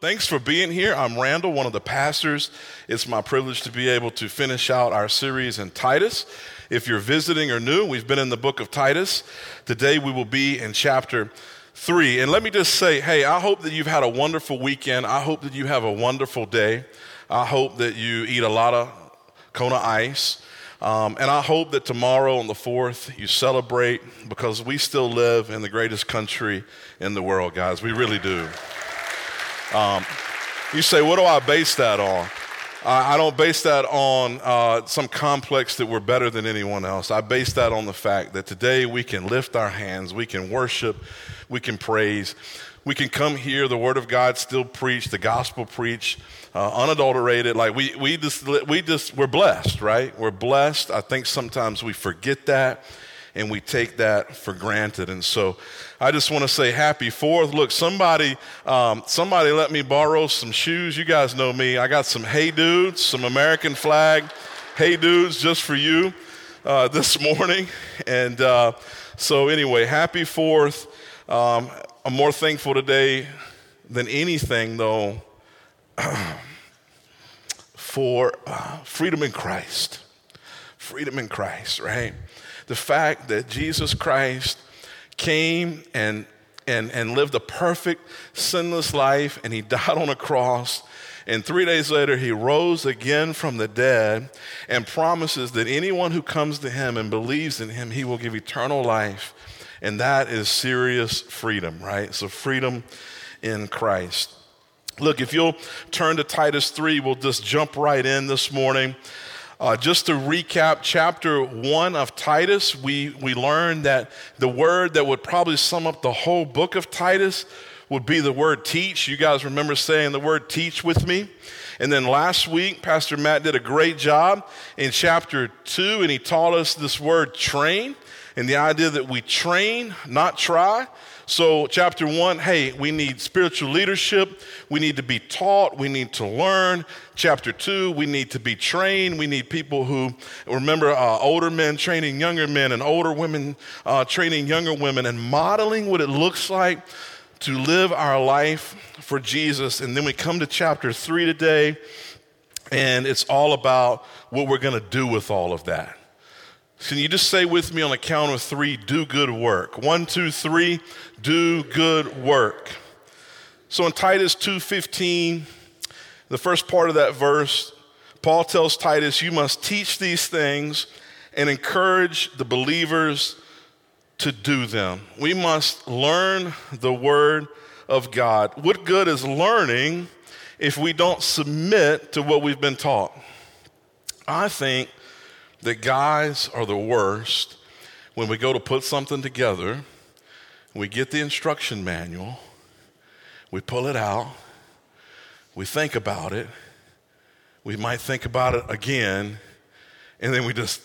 Thanks for being here. I'm Randall, one of the pastors. It's my privilege to be able to finish out our series in Titus. If you're visiting or new, we've been in the book of Titus. Today we will be in chapter 3. And let me just say, hey, I hope that you've had a wonderful weekend. I hope that you have a wonderful day. I hope that you eat a lot of Kona ice. Um, and I hope that tomorrow on the 4th you celebrate because we still live in the greatest country in the world, guys. We really do. Um, you say, what do I base that on? I, I don't base that on uh, some complex that we're better than anyone else. I base that on the fact that today we can lift our hands, we can worship, we can praise, we can come here, the Word of God still preach, the gospel preach, uh, unadulterated. Like we, we just, we just, we're blessed, right? We're blessed. I think sometimes we forget that and we take that for granted. And so I just want to say happy fourth. Look, somebody, um, somebody let me borrow some shoes. You guys know me. I got some Hey Dudes, some American flag Hey Dudes just for you uh, this morning. And uh, so anyway, happy fourth. Um, I'm more thankful today than anything, though, for uh, freedom in Christ. Freedom in Christ, right? The fact that Jesus Christ came and, and, and lived a perfect, sinless life, and he died on a cross. And three days later, he rose again from the dead and promises that anyone who comes to him and believes in him, he will give eternal life. And that is serious freedom, right? So, freedom in Christ. Look, if you'll turn to Titus 3, we'll just jump right in this morning. Uh, just to recap chapter one of Titus, we, we learned that the word that would probably sum up the whole book of Titus would be the word teach. You guys remember saying the word teach with me? And then last week, Pastor Matt did a great job in chapter two, and he taught us this word train and the idea that we train, not try. So, chapter one, hey, we need spiritual leadership. We need to be taught. We need to learn. Chapter two, we need to be trained. We need people who, remember, uh, older men training younger men and older women uh, training younger women and modeling what it looks like to live our life for Jesus. And then we come to chapter three today, and it's all about what we're going to do with all of that. Can you just say with me on the count of three, do good work? One, two, three, do good work. So in Titus 2:15, the first part of that verse, Paul tells Titus, you must teach these things and encourage the believers to do them. We must learn the word of God. What good is learning if we don't submit to what we've been taught? I think that guys are the worst when we go to put something together, we get the instruction manual, we pull it out, we think about it, we might think about it again, and then we just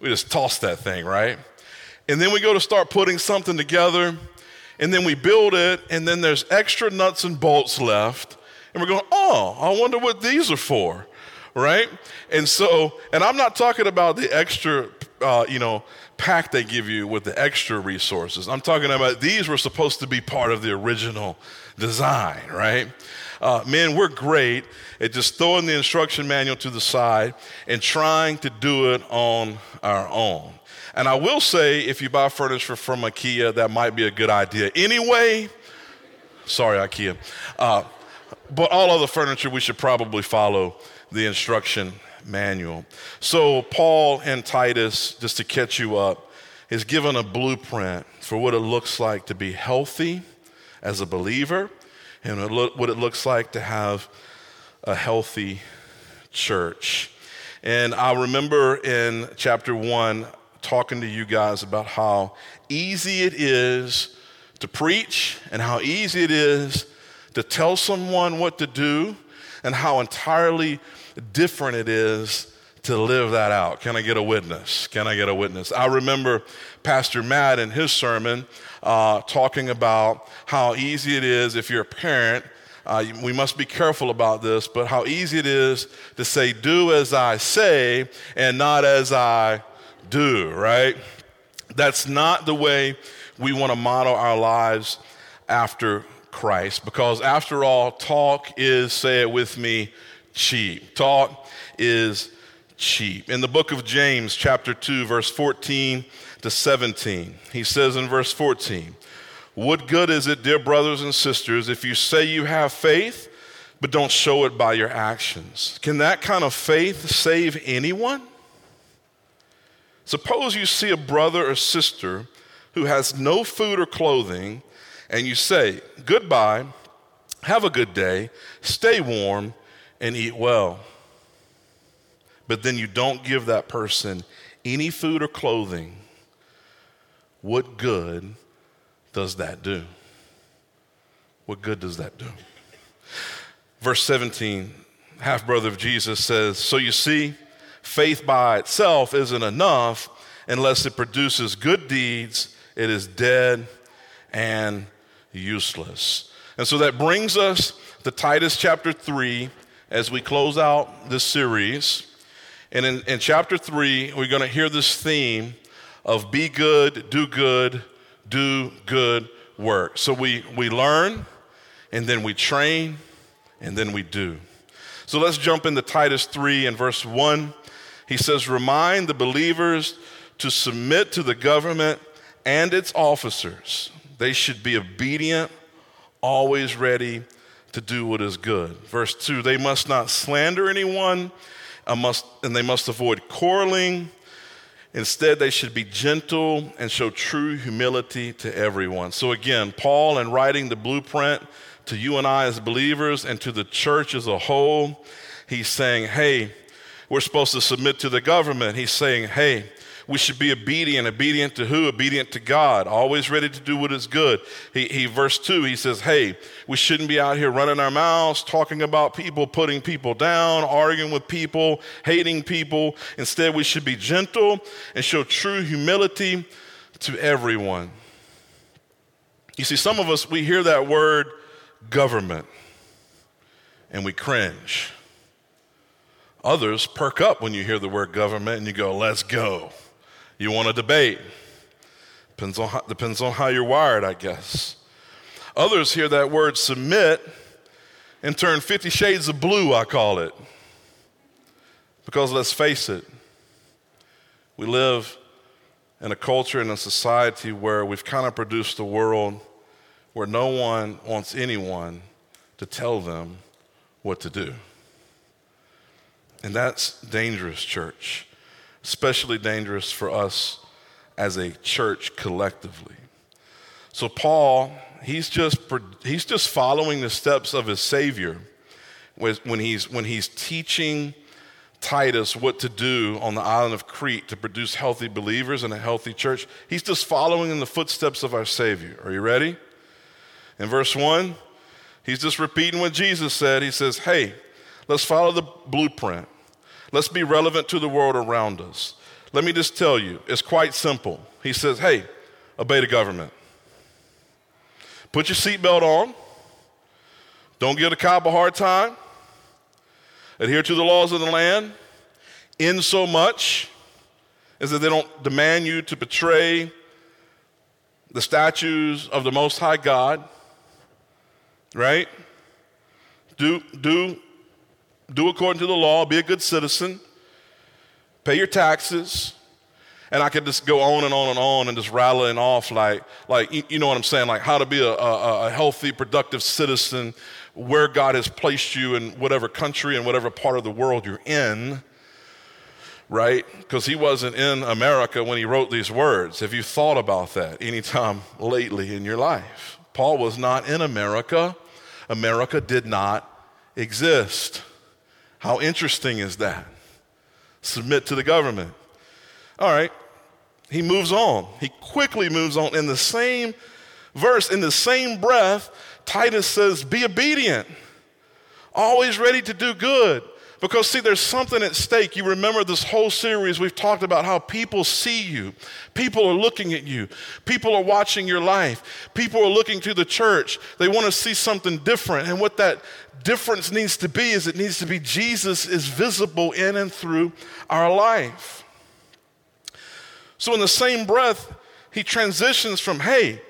we just toss that thing, right? And then we go to start putting something together, and then we build it, and then there's extra nuts and bolts left, and we're going, oh, I wonder what these are for right? And so, and I'm not talking about the extra, uh, you know, pack they give you with the extra resources. I'm talking about these were supposed to be part of the original design, right? Uh, we're great at just throwing the instruction manual to the side and trying to do it on our own. And I will say, if you buy furniture from IKEA, that might be a good idea. Anyway, sorry, IKEA. Uh, but all other furniture we should probably follow the instruction manual. So, Paul and Titus, just to catch you up, is given a blueprint for what it looks like to be healthy as a believer and what it looks like to have a healthy church. And I remember in chapter one talking to you guys about how easy it is to preach and how easy it is to tell someone what to do and how entirely different it is to live that out. Can I get a witness? Can I get a witness? I remember Pastor Matt in his sermon uh, talking about how easy it is if you're a parent. Uh, we must be careful about this, but how easy it is to say, do as I say and not as I do, right? That's not the way we want to model our lives after Christ. Because after all, talk is, say it with me, cheap. Talk is cheap. In the book of James, chapter 2, verse 14 to 17, he says in verse 14, What good is it, dear brothers and sisters, if you say you have faith, but don't show it by your actions? Can that kind of faith save anyone? Suppose you see a brother or sister who has no food or clothing, and you say, Goodbye, have a good day, stay warm, and eat well. But then you don't give that person any food or clothing. What good does that do? What good does that do? Verse 17, half brother of Jesus says, So you see, faith by itself isn't enough unless it produces good deeds. It is dead and useless. And so that brings us to Titus chapter 3 as we close out this series. And in, in chapter 3, we're going to hear this theme of be good, do good, do good work. So we, we learn, and then we train, and then we do. So let's jump into Titus 3 and verse 1. He says, Remind the believers to submit to the government and its officers. They should be obedient, always ready to do what is good. Verse 2 They must not slander anyone, and they must avoid quarreling. Instead, they should be gentle and show true humility to everyone. So, again, Paul, in writing the blueprint to you and I as believers and to the church as a whole, he's saying, hey, we're supposed to submit to the government. He's saying, hey, we should be obedient. Obedient to who? Obedient to God. Always ready to do what is good. He, he, verse 2, he says, Hey, we shouldn't be out here running our mouths, talking about people, putting people down, arguing with people, hating people. Instead, we should be gentle and show true humility to everyone. You see, some of us, we hear that word government and we cringe. Others perk up when you hear the word government and you go, let's go. You want to debate. Depends on, how, depends on how you're wired, I guess. Others hear that word submit and turn 50 shades of blue, I call it. Because let's face it, we live in a culture and a society where we've kind of produced a world where no one wants anyone to tell them what to do. And that's dangerous, church, especially dangerous for us as a church collectively. So, Paul, he's just, he's just following the steps of his Savior when he's, when he's teaching Titus what to do on the island of Crete to produce healthy believers and a healthy church. He's just following in the footsteps of our Savior. Are you ready? In verse 1, he's just repeating what Jesus said. He says, Hey, let's follow the blueprint. Let's be relevant to the world around us. Let me just tell you, it's quite simple. He says, hey, obey the government. Put your seatbelt on. Don't give a cop a hard time. Adhere to the laws of the land in so much as that they don't demand you to betray the statues of the Most High God. Right? Do, do do according to the law, be a good citizen, pay your taxes. And I could just go on and on and on and just rattling off like, like you know what I'm saying, like how to be a, a, a healthy, productive citizen, where God has placed you in whatever country and whatever part of the world you're in, right? Because he wasn't in America when he wrote these words. Have you thought about that anytime lately in your life? Paul was not in America. America did not exist. How interesting is that? Submit to the government. All right. He moves on. He quickly moves on. In the same verse, in the same breath, Titus says, Be obedient, always ready to do good, because, see, there's something at stake. You remember this whole series, we've talked about how people see you. People are looking at you. People are watching your life. People are looking to the church. They want to see something different. And what that difference needs to be is it needs to be Jesus is visible in and through our life. So, in the same breath, he transitions from, hey,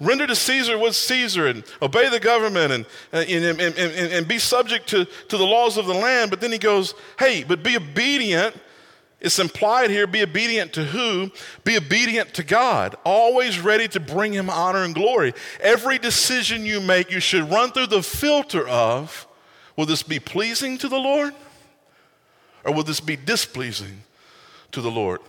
Render to Caesar what's Caesar and obey the government and, and, and, and, and be subject to, to the laws of the land. But then he goes, hey, but be obedient. It's implied here be obedient to who? Be obedient to God, always ready to bring him honor and glory. Every decision you make, you should run through the filter of will this be pleasing to the Lord or will this be displeasing to the Lord?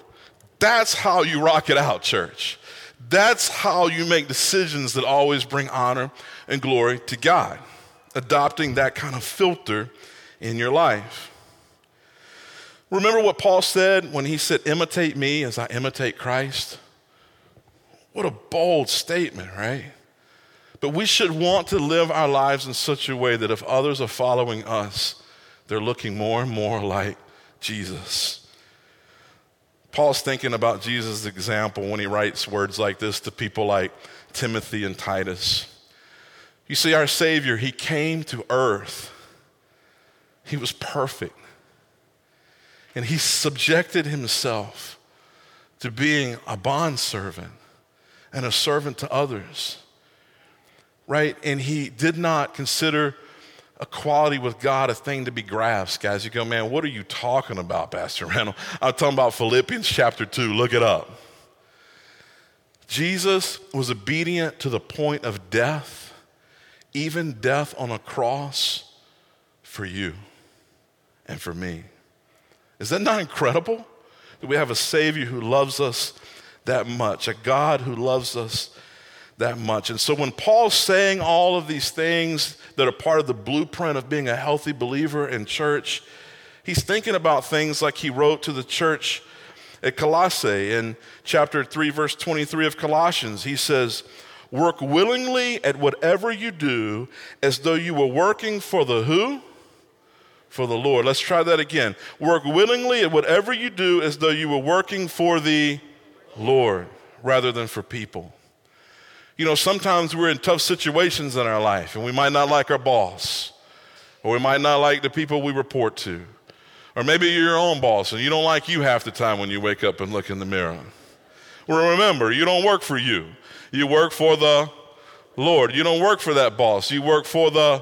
That's how you rock it out, church. That's how you make decisions that always bring honor and glory to God, adopting that kind of filter in your life. Remember what Paul said when he said, Imitate me as I imitate Christ? What a bold statement, right? But we should want to live our lives in such a way that if others are following us, they're looking more and more like Jesus. Paul's thinking about Jesus' example when he writes words like this to people like Timothy and Titus. You see, our Savior, he came to earth, he was perfect, and he subjected himself to being a bondservant and a servant to others, right? And he did not consider equality with God a thing to be grasped, guys. You go, man, what are you talking about, Pastor Randall? I'm talking about Philippians chapter 2. Look it up. Jesus was obedient to the point of death, even death on a cross for you and for me. Is that not incredible? That we have a Savior who loves us that much, a God who loves us that much. And so when Paul's saying all of these things that are part of the blueprint of being a healthy believer in church, he's thinking about things like he wrote to the church at Colossae in chapter 3, verse 23 of Colossians. He says, Work willingly at whatever you do as though you were working for the who? For the Lord. Let's try that again. Work willingly at whatever you do as though you were working for the Lord rather than for people you know, sometimes we're in tough situations in our life and we might not like our boss, or we might not like the people we report to. Or maybe you're your own boss and you don't like you half the time when you wake up and look in the mirror. Well, remember, you don't work for you, you work for the Lord. You don't work for that boss, you work for the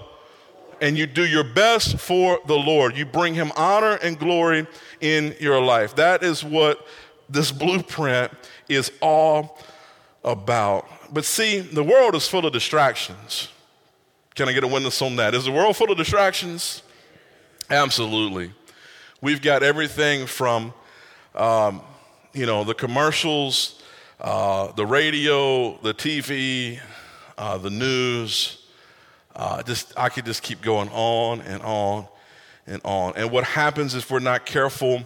and you do your best for the Lord. You bring him honor and glory in your life. That is what this blueprint is all about. But see, the world is full of distractions. Can I get a witness on that? Is the world full of distractions? Absolutely. We've got everything from, um, you know, the commercials, uh, the radio, the TV, uh, the news. Uh, just I could just keep going on and on and on. And what happens if we're not careful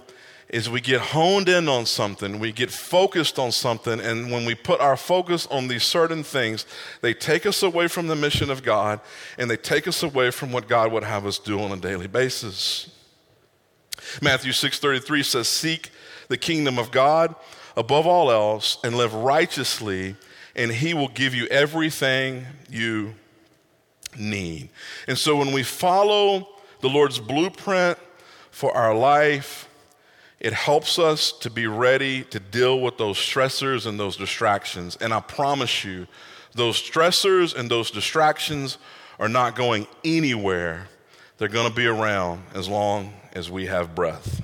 is we get honed in on something, we get focused on something, and when we put our focus on these certain things, they take us away from the mission of God and they take us away from what God would have us do on a daily basis. Matthew 6:33 says, "Seek the kingdom of God above all else and live righteously, and he will give you everything you need." And so when we follow the Lord's blueprint for our life, it helps us to be ready to deal with those stressors and those distractions. And I promise you, those stressors and those distractions are not going anywhere. They're going to be around as long as we have breath.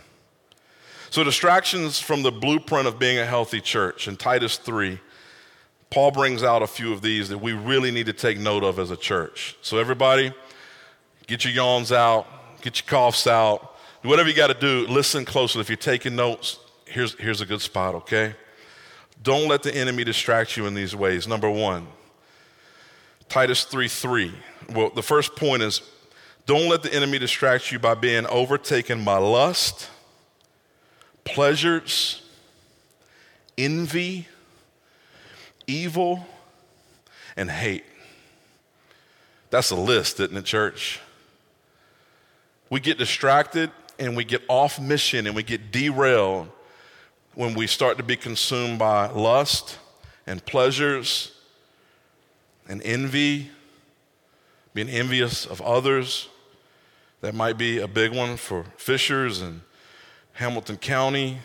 So, distractions from the blueprint of being a healthy church. In Titus 3, Paul brings out a few of these that we really need to take note of as a church. So, everybody, get your yawns out, get your coughs out, Whatever you got to do, listen closely. If you're taking notes, here's, here's a good spot, okay? Don't let the enemy distract you in these ways. Number one, Titus 3 3. Well, the first point is don't let the enemy distract you by being overtaken by lust, pleasures, envy, evil, and hate. That's a list, isn't it, church? We get distracted and we get off mission and we get derailed when we start to be consumed by lust and pleasures and envy, being envious of others. That might be a big one for Fishers and Hamilton County.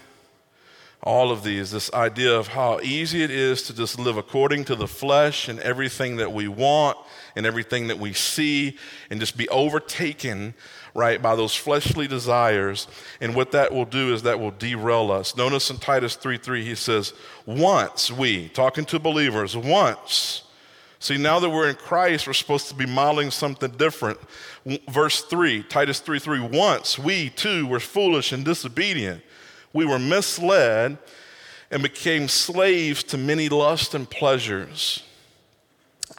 all of these this idea of how easy it is to just live according to the flesh and everything that we want and everything that we see and just be overtaken right by those fleshly desires. And what that will do is that will derail us. Notice in titus 3 3 he says once we talking to believers once. See now that we're in christ we're supposed to be modeling something different. Verse 3 titus 3 3 once we too were foolish and disobedient. We were misled and became slaves to many lusts and pleasures.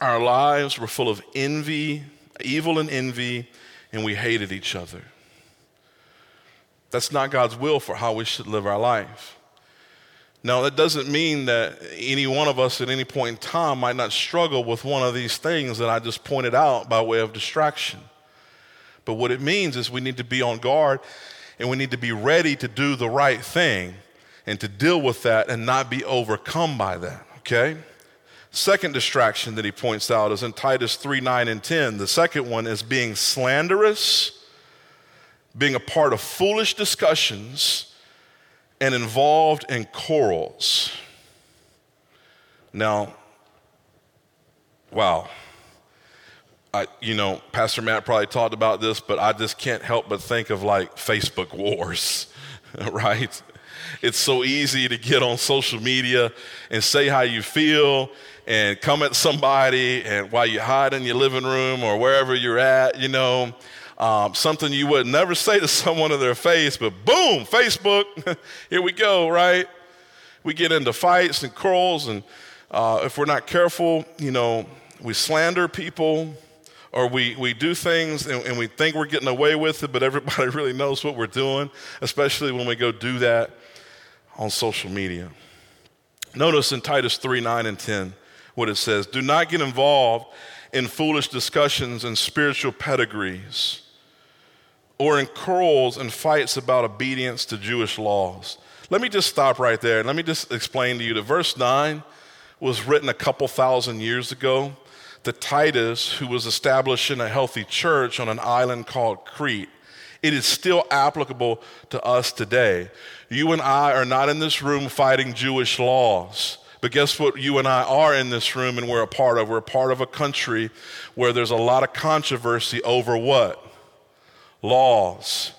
Our lives were full of envy, evil and envy, and we hated each other. That's not God's will for how we should live our life. Now, that doesn't mean that any one of us at any point in time might not struggle with one of these things that I just pointed out by way of distraction. But what it means is we need to be on guard and we need to be ready to do the right thing and to deal with that and not be overcome by that, okay? Second distraction that he points out is in Titus 3 9 and 10. The second one is being slanderous, being a part of foolish discussions, and involved in quarrels. Now, wow. I, you know, Pastor Matt probably talked about this, but I just can't help but think of like Facebook wars, right? It's so easy to get on social media and say how you feel and come at somebody and while you hide in your living room or wherever you're at, you know, um, something you would never say to someone in their face, but boom, Facebook, here we go, right? We get into fights and quarrels, and uh, if we're not careful, you know, we slander people or we, we do things and, and we think we're getting away with it, but everybody really knows what we're doing, especially when we go do that on social media. Notice in Titus 3 9 and 10 what it says Do not get involved in foolish discussions and spiritual pedigrees or in quarrels and fights about obedience to Jewish laws. Let me just stop right there and let me just explain to you that verse 9 was written a couple thousand years ago to Titus, who was establishing a healthy church on an island called Crete. It is still applicable to us today. You and I are not in this room fighting Jewish laws. But guess what? You and I are in this room and we're a part of. We're a part of a country where there's a lot of controversy over what? Laws.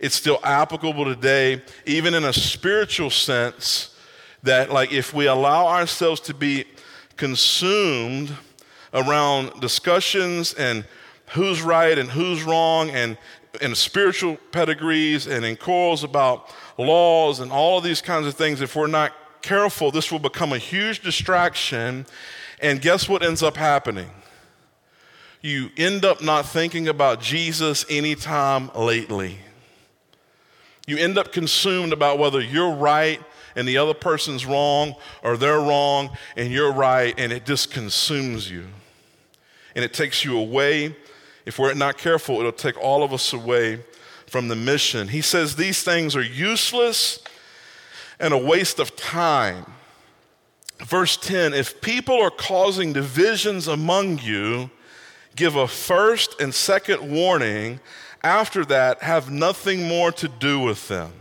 It's still applicable today, even in a spiritual sense, that like if we allow ourselves to be consumed around discussions and who's right and who's wrong and in spiritual pedigrees and in quarrels about laws and all of these kinds of things, if we're not careful, this will become a huge distraction. And guess what ends up happening? You end up not thinking about Jesus anytime lately. You end up consumed about whether you're right and the other person's wrong or they're wrong and you're right, and it just consumes you and it takes you away. If we're not careful, it'll take all of us away from the mission. He says these things are useless and a waste of time. Verse 10 If people are causing divisions among you, give a first and second warning. After that, have nothing more to do with them.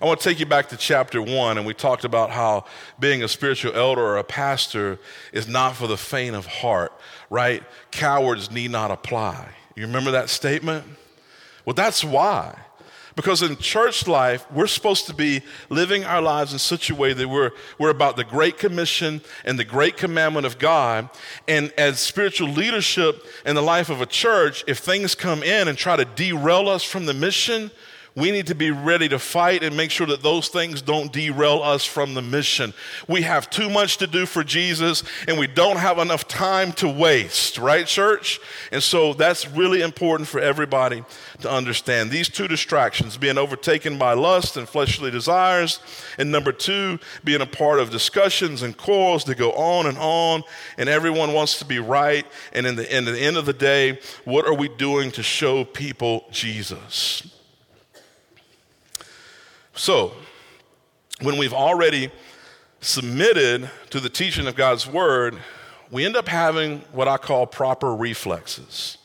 I want to take you back to chapter one, and we talked about how being a spiritual elder or a pastor is not for the faint of heart, right? Cowards need not apply. You remember that statement? Well, that's why. Because in church life, we're supposed to be living our lives in such a way that we're, we're about the Great Commission and the Great Commandment of God. And as spiritual leadership in the life of a church, if things come in and try to derail us from the mission, we need to be ready to fight and make sure that those things don't derail us from the mission. We have too much to do for Jesus and we don't have enough time to waste, right, church? And so that's really important for everybody to understand. These two distractions being overtaken by lust and fleshly desires, and number two, being a part of discussions and quarrels that go on and on, and everyone wants to be right. And in the, in the end of the day, what are we doing to show people Jesus? So, when we've already submitted to the teaching of God's word, we end up having what I call proper reflexes.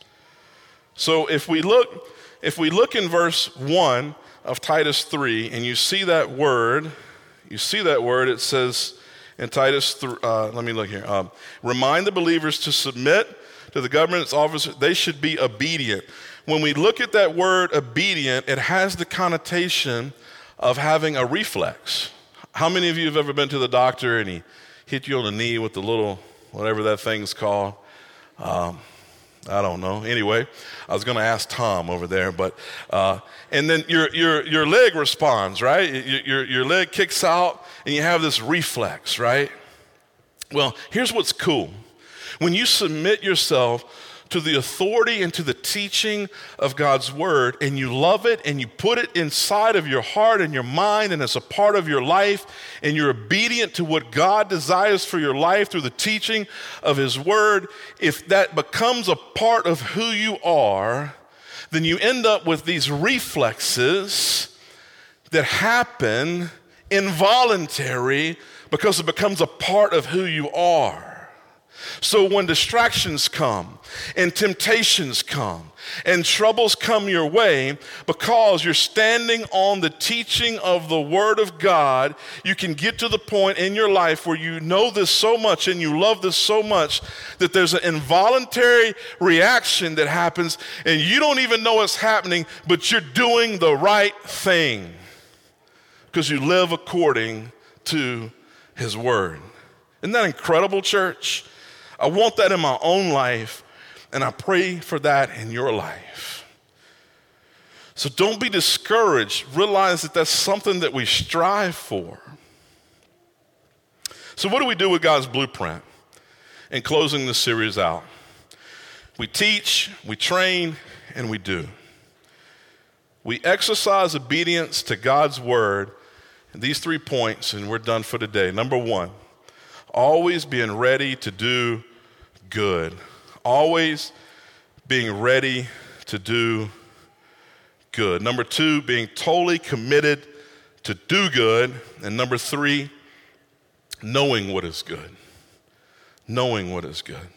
So if we look if we look in verse 1 of Titus 3 and you see that word, you see that word, it says in Titus, th- uh, let me look here. Um, remind the believers to submit to the government's officers, they should be obedient. When we look at that word obedient, it has the connotation of having a reflex. How many of you have ever been to the doctor and he hit you on the knee with the little, whatever that thing's called? Um, I don't know. Anyway, I was going to ask Tom over there, but uh, and then your your your leg responds, right? Your, your your leg kicks out, and you have this reflex, right? Well, here's what's cool: when you submit yourself to the authority and to the teaching of God's word, and you love it and you put it inside of your heart and your mind and as a part of your life, and you're obedient to what God desires for your life through the teaching of His word, if that becomes a part of who you are, then you end up with these reflexes that happen involuntary because it becomes a part of who you are. So when distractions come and temptations come and troubles come your way, because you're standing on the teaching of the Word of God, you can get to the point in your life where you know this so much and you love this so much that there's an involuntary reaction that happens and you don't even know it's happening, but you're doing the right thing because you live according to His Word. Isn't that incredible, church? I want that in my own life, and I pray for that in your life. So don't be discouraged. Realize that that's something that we strive for. So, what do we do with God's blueprint in closing this series out? We teach, we train, and we do. We exercise obedience to God's word in these three points, and we're done for today. Number one, always being ready to do good. Always being ready to do good. Number two, being totally committed to do good. And number three, knowing what is good. Knowing what is good.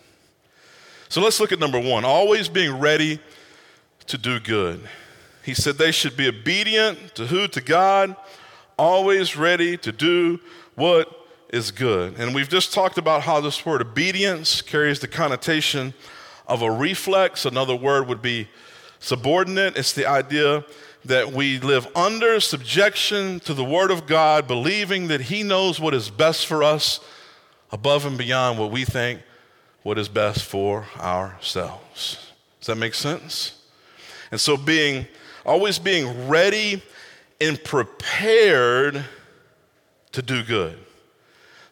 So let's look at number one always being ready to do good. He said they should be obedient to who? To God, always ready to do what is good. And we've just talked about how this word obedience carries the connotation of a reflex. Another word would be subordinate. It's the idea that we live under subjection to the Word of God, believing that He knows what is best for us above and beyond what we think what is best for ourselves. Does that make sense? And so being always being ready and prepared to do good.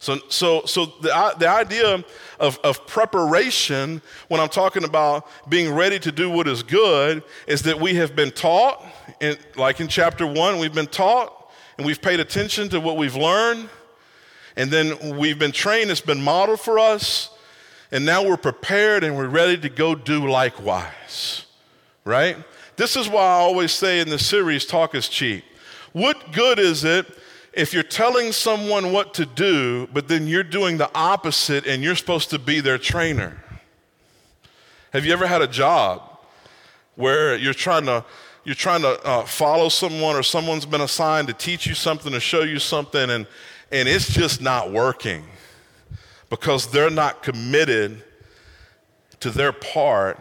So, so, so the, the idea of, of preparation, when I'm talking about being ready to do what is good, is that we have been taught, in, like in chapter one, we've been taught and we've paid attention to what we've learned, and then we've been trained, it's been modeled for us, and now we're prepared and we're ready to go do likewise, right? This is why I always say in the series, Talk is Cheap. What good is it? If you're telling someone what to do, but then you're doing the opposite and you're supposed to be their trainer? Have you ever had a job where you're trying to you're trying to uh, follow someone or someone's been assigned to teach you something to show you something and and it's just not working because they're not committed to their part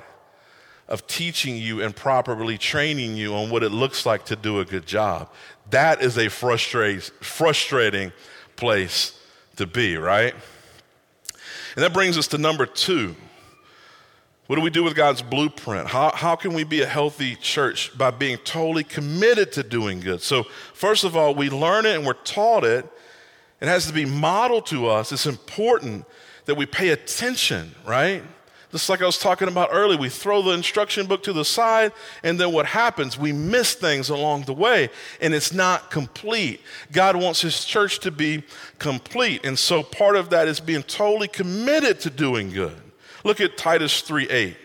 of teaching you and properly training you on what it looks like to do a good job. That is a frustrating place to be, right? And that brings us to number two. What do we do with God's blueprint? How, how can we be a healthy church? By being totally committed to doing good. So, first of all, we learn it and we're taught it. It has to be modeled to us. It's important that we pay attention, right? Just like I was talking about earlier, we throw the instruction book to the side, and then what happens? We miss things along the way, and it's not complete. God wants His church to be complete, and so part of that is being totally committed to doing good. Look at Titus 3 8.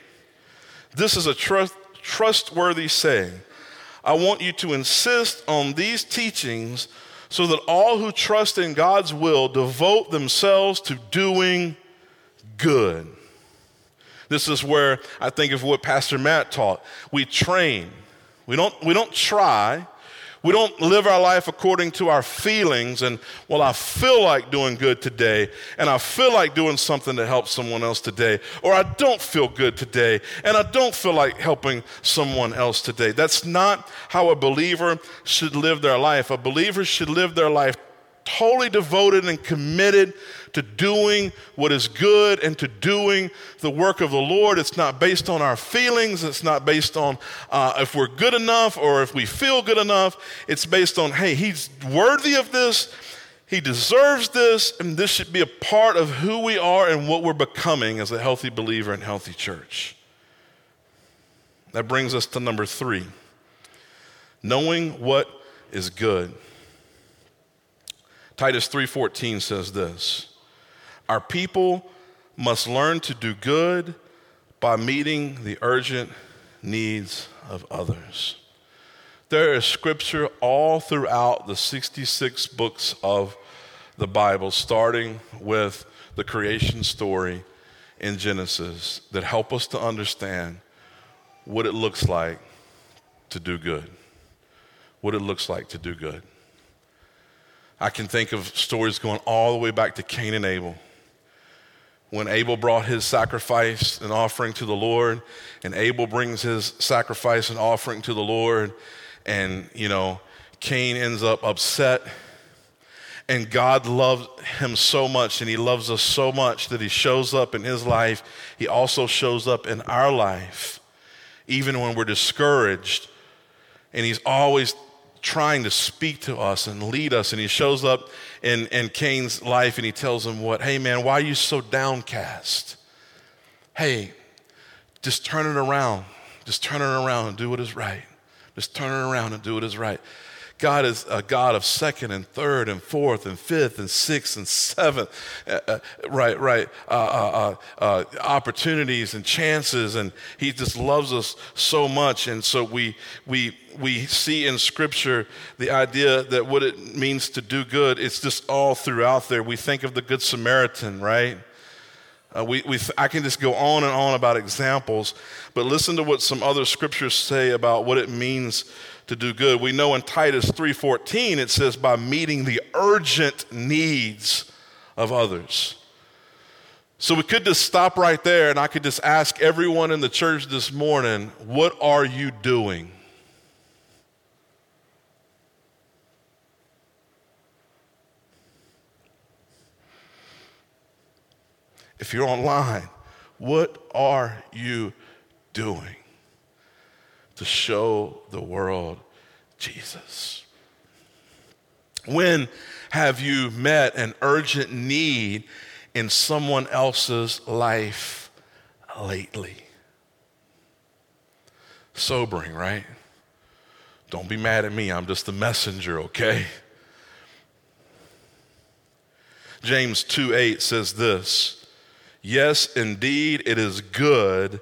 This is a trust, trustworthy saying. I want you to insist on these teachings so that all who trust in God's will devote themselves to doing good. This is where I think of what Pastor Matt taught. We train. We don't, we don't try. We don't live our life according to our feelings and, well, I feel like doing good today, and I feel like doing something to help someone else today, or I don't feel good today, and I don't feel like helping someone else today. That's not how a believer should live their life. A believer should live their life totally devoted and committed to doing what is good and to doing the work of the Lord. It's not based on our feelings. It's not based on uh, if we're good enough or if we feel good enough. It's based on, hey, he's worthy of this. He deserves this, and this should be a part of who we are and what we're becoming as a healthy believer and healthy church. That brings us to number three knowing what is good. Titus 3:14 says this. Our people must learn to do good by meeting the urgent needs of others. There is scripture all throughout the 66 books of the Bible, starting with the creation story in Genesis, that help us to understand what it looks like to do good. What it looks like to do good. I can think of stories going all the way back to Cain and Abel when Abel brought his sacrifice and offering to the Lord, and Abel brings his sacrifice and offering to the Lord, and, you know, Cain ends up upset. And God loves him so much, and he loves us so much that he shows up in his life. He also shows up in our life, even when we're discouraged. And he's always trying to speak to us and lead us. And he shows up in, in Cain's life and he tells him, What? Hey, man, why are you so downcast? Hey, just turn it around. Just turn it around and do what is right. Just turn it around and do what is right. God is a God of second and third and fourth and fifth and sixth and seventh, uh, uh, right, right, uh, uh, uh, uh, opportunities and chances, and He just loves us so much. And so we we we see in Scripture the idea that what it means to do good. It's just all throughout there. We think of the Good Samaritan, right? Uh, we, we I can just go on and on about examples, but listen to what some other scriptures say about what it means to do good. We know in Titus 3:14 it says by meeting the urgent needs of others. So we could just stop right there and I could just ask everyone in the church this morning, what are you doing? If you're online, what are you doing? To show the world Jesus? When have you met an urgent need in someone else's life lately? Sobering, right? Don't be mad at me. I'm just the messenger, okay? James 2 8 says this Yes, indeed, it is good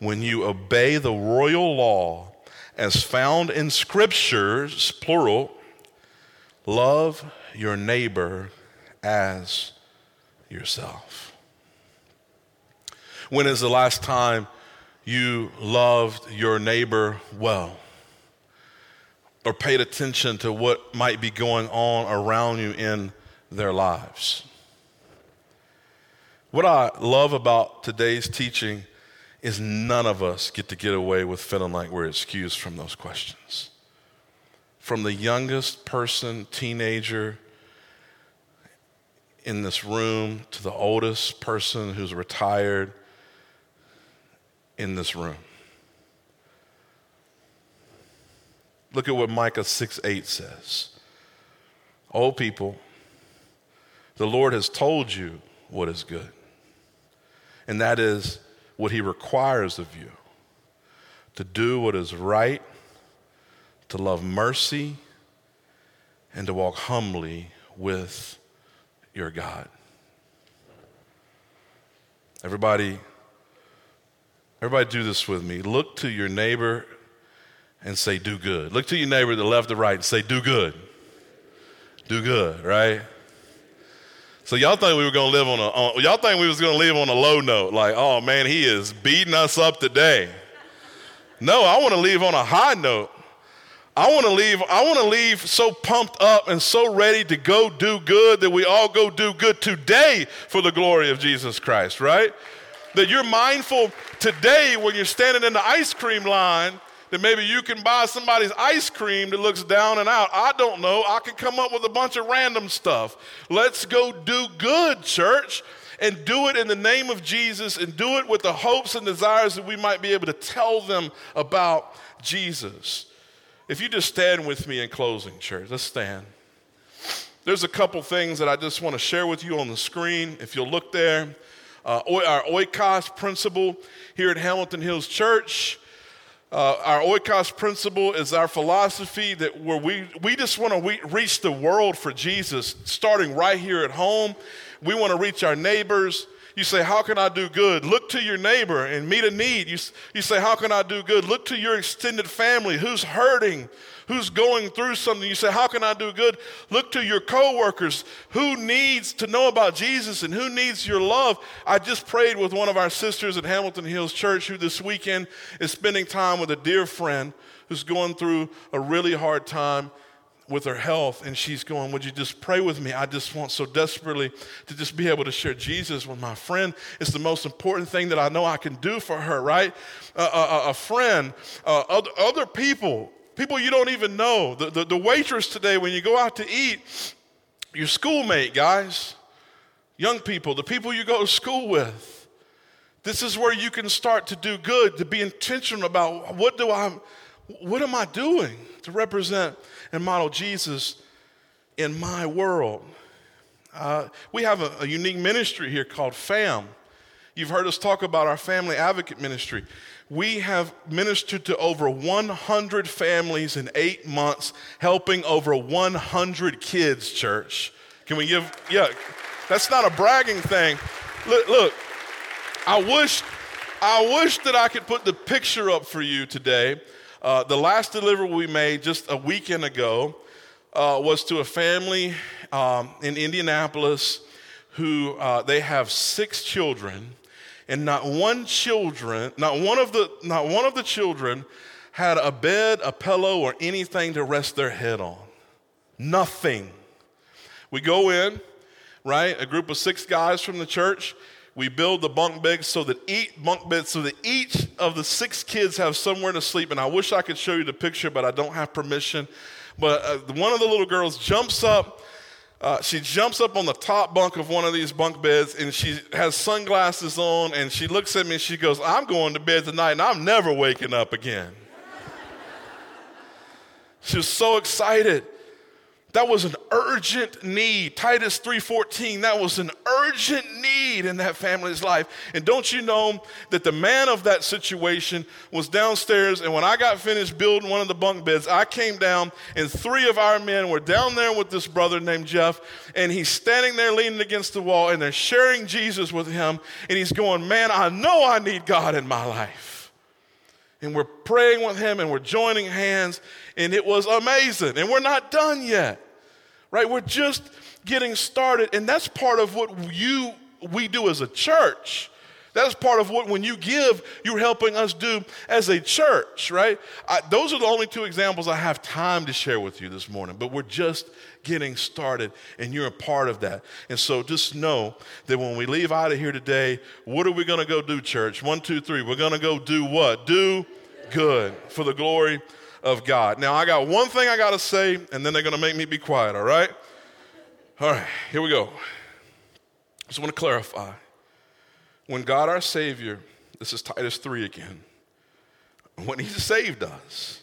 when you obey the royal law as found in scriptures, plural, love your neighbor as yourself. When is the last time you loved your neighbor well? Or paid attention to what might be going on around you in their lives? What I love about today's teaching is none of us get to get away with feeling like we're excused from those questions. From the youngest person, teenager in this room, to the oldest person who's retired in this room. Look at what Micah 6 8 says. Old people, the Lord has told you what is good, and that is what He requires of you to do what is right, to love mercy, and to walk humbly with your God. Everybody, everybody do this with me. Look to your neighbor and say, do good. Look to your neighbor the left or right and say, do good. Do good, right? So y'all think we were gonna live on a on, y'all think we was gonna live on a low note, like, oh man, he is beating us up today. No, I want to leave on a high note. I want to leave, I want to leave so pumped up and so ready to go do good that we all go do good today for the glory of Jesus Christ, right? That you're mindful today when you're standing in the ice cream line that maybe you can buy somebody's ice cream that looks down and out. I don't know. I can come up with a bunch of random stuff. Let's go do good, church, and do it in the name of Jesus and do it with the hopes and desires that we might be able to tell them about Jesus. If you just stand with me in closing, church, let's stand. There's a couple things that I just want to share with you on the screen. If you'll look there, uh, our oikos principle here at Hamilton Hills Church. Uh, our oikos principle is our philosophy that where we, we just want to reach the world for Jesus, starting right here at home. We want to reach our neighbors. You say, How can I do good? Look to your neighbor and meet a need. You, you say, How can I do good? Look to your extended family. Who's hurting? Who's going through something? You say, How can I do good? Look to your coworkers. Who needs to know about Jesus and who needs your love? I just prayed with one of our sisters at Hamilton Hills Church who this weekend is spending time with a dear friend who's going through a really hard time with her health, and she's going, Would you just pray with me? I just want so desperately to just be able to share Jesus with my friend. It's the most important thing that I know I can do for her, right? Uh, a, a, friend, uh, other, other people, people you don't even know. The, the, the waitress today, when you go out to eat, your schoolmate, guys, young people, the people you go to school with. This is where you can start to do good, to be intentional about what do I, what am I doing to represent and model Jesus in my world. Uh, we have a, a unique ministry here called FAM. You've heard us talk about our family advocate ministry. We have ministered to over 100 families in eight months, helping over 100 kids, church. Can we give, yeah, that's not a bragging thing. Look, look, I wish, I wish that I could put the picture up for you today uh, the last delivery we made just a weekend ago uh, was to a family um, in Indianapolis who uh, they have six children, and not one children, not one of the, not one of the children had a bed, a pillow, or anything to rest their head on. Nothing. We go in, right? A group of six guys from the church we build the bunk beds so that each bunk bed so that each of the six kids have somewhere to sleep. And I wish I could show you the picture, but I don't have permission. But uh, one of the little girls jumps up. Uh, she jumps up on the top bunk of one of these bunk beds and she has sunglasses on and she looks at me and she goes, I'm going to bed tonight and I'm never waking up again. she was so excited. That was an urgent need. Titus 3:14, that was an urgent need in that family's life. And don't you know that the man of that situation was downstairs and when I got finished building one of the bunk beds, I came down and three of our men were down there with this brother named Jeff and he's standing there leaning against the wall and they're sharing Jesus with him and he's going, "Man, I know I need God in my life." And we're praying with him and we're joining hands and it was amazing. And we're not done yet, right? We're just getting started. And that's part of what you, we do as a church. That's part of what, when you give, you're helping us do as a church, right? I, those are the only two examples I have time to share with you this morning, but we're just getting started, and you're a part of that. And so just know that when we leave out of here today, what are we going to go do, church? One, two, three. We're going to go do what? Do good for the glory of God. Now, I got one thing I got to say, and then they're going to make me be quiet, all right? All right, here we go. Just want to clarify. When God our Savior, this is Titus 3 again, when He saved us,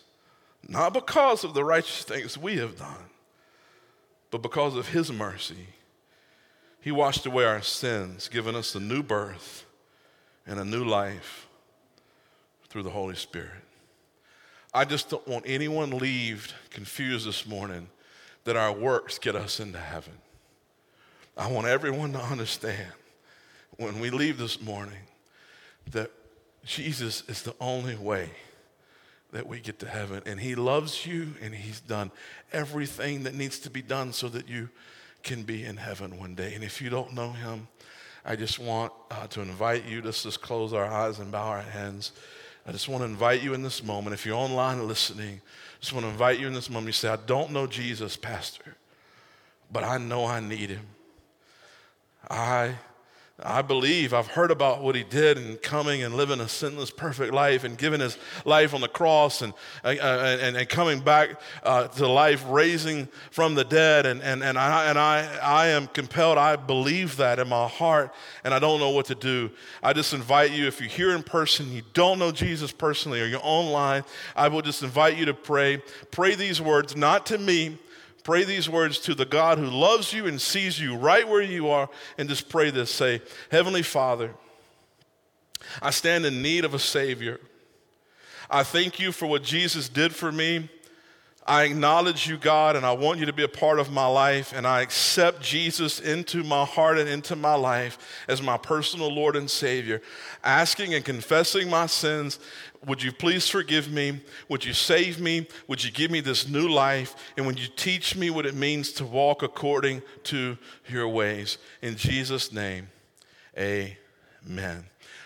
not because of the righteous things we have done, but because of His mercy, He washed away our sins, giving us a new birth and a new life through the Holy Spirit. I just don't want anyone leave confused this morning that our works get us into heaven. I want everyone to understand when we leave this morning that Jesus is the only way that we get to heaven. And He loves you and He's done everything that needs to be done so that you can be in heaven one day. And if you don't know Him, I just want uh, to invite you to just close our eyes and bow our hands. I just want to invite you in this moment. If you're online listening, I just want to invite you in this moment. You say, I don't know Jesus, Pastor, but I know I need him. I I believe I've heard about what he did and coming and living a sinless, perfect life and giving his life on the cross and, uh, uh and, and coming back uh, to life, raising from the dead. And, and, and, I, and I, I am compelled, I believe that in my heart, and I don't know what to do. I just invite you, if you're here in person, you don't know Jesus personally, or you're online, I will just invite you to pray. Pray these words, not to me, Pray these words to the God who loves you and sees you right where you are, and just pray this. Say, Heavenly Father, I stand in need of a Savior. I thank you for what Jesus did for me. I acknowledge you, God, and I want you to be a part of my life. And I accept Jesus into my heart and into my life as my personal Lord and Savior, asking and confessing my sins. Would you please forgive me? Would you save me? Would you give me this new life? And would you teach me what it means to walk according to your ways? In Jesus' name, amen.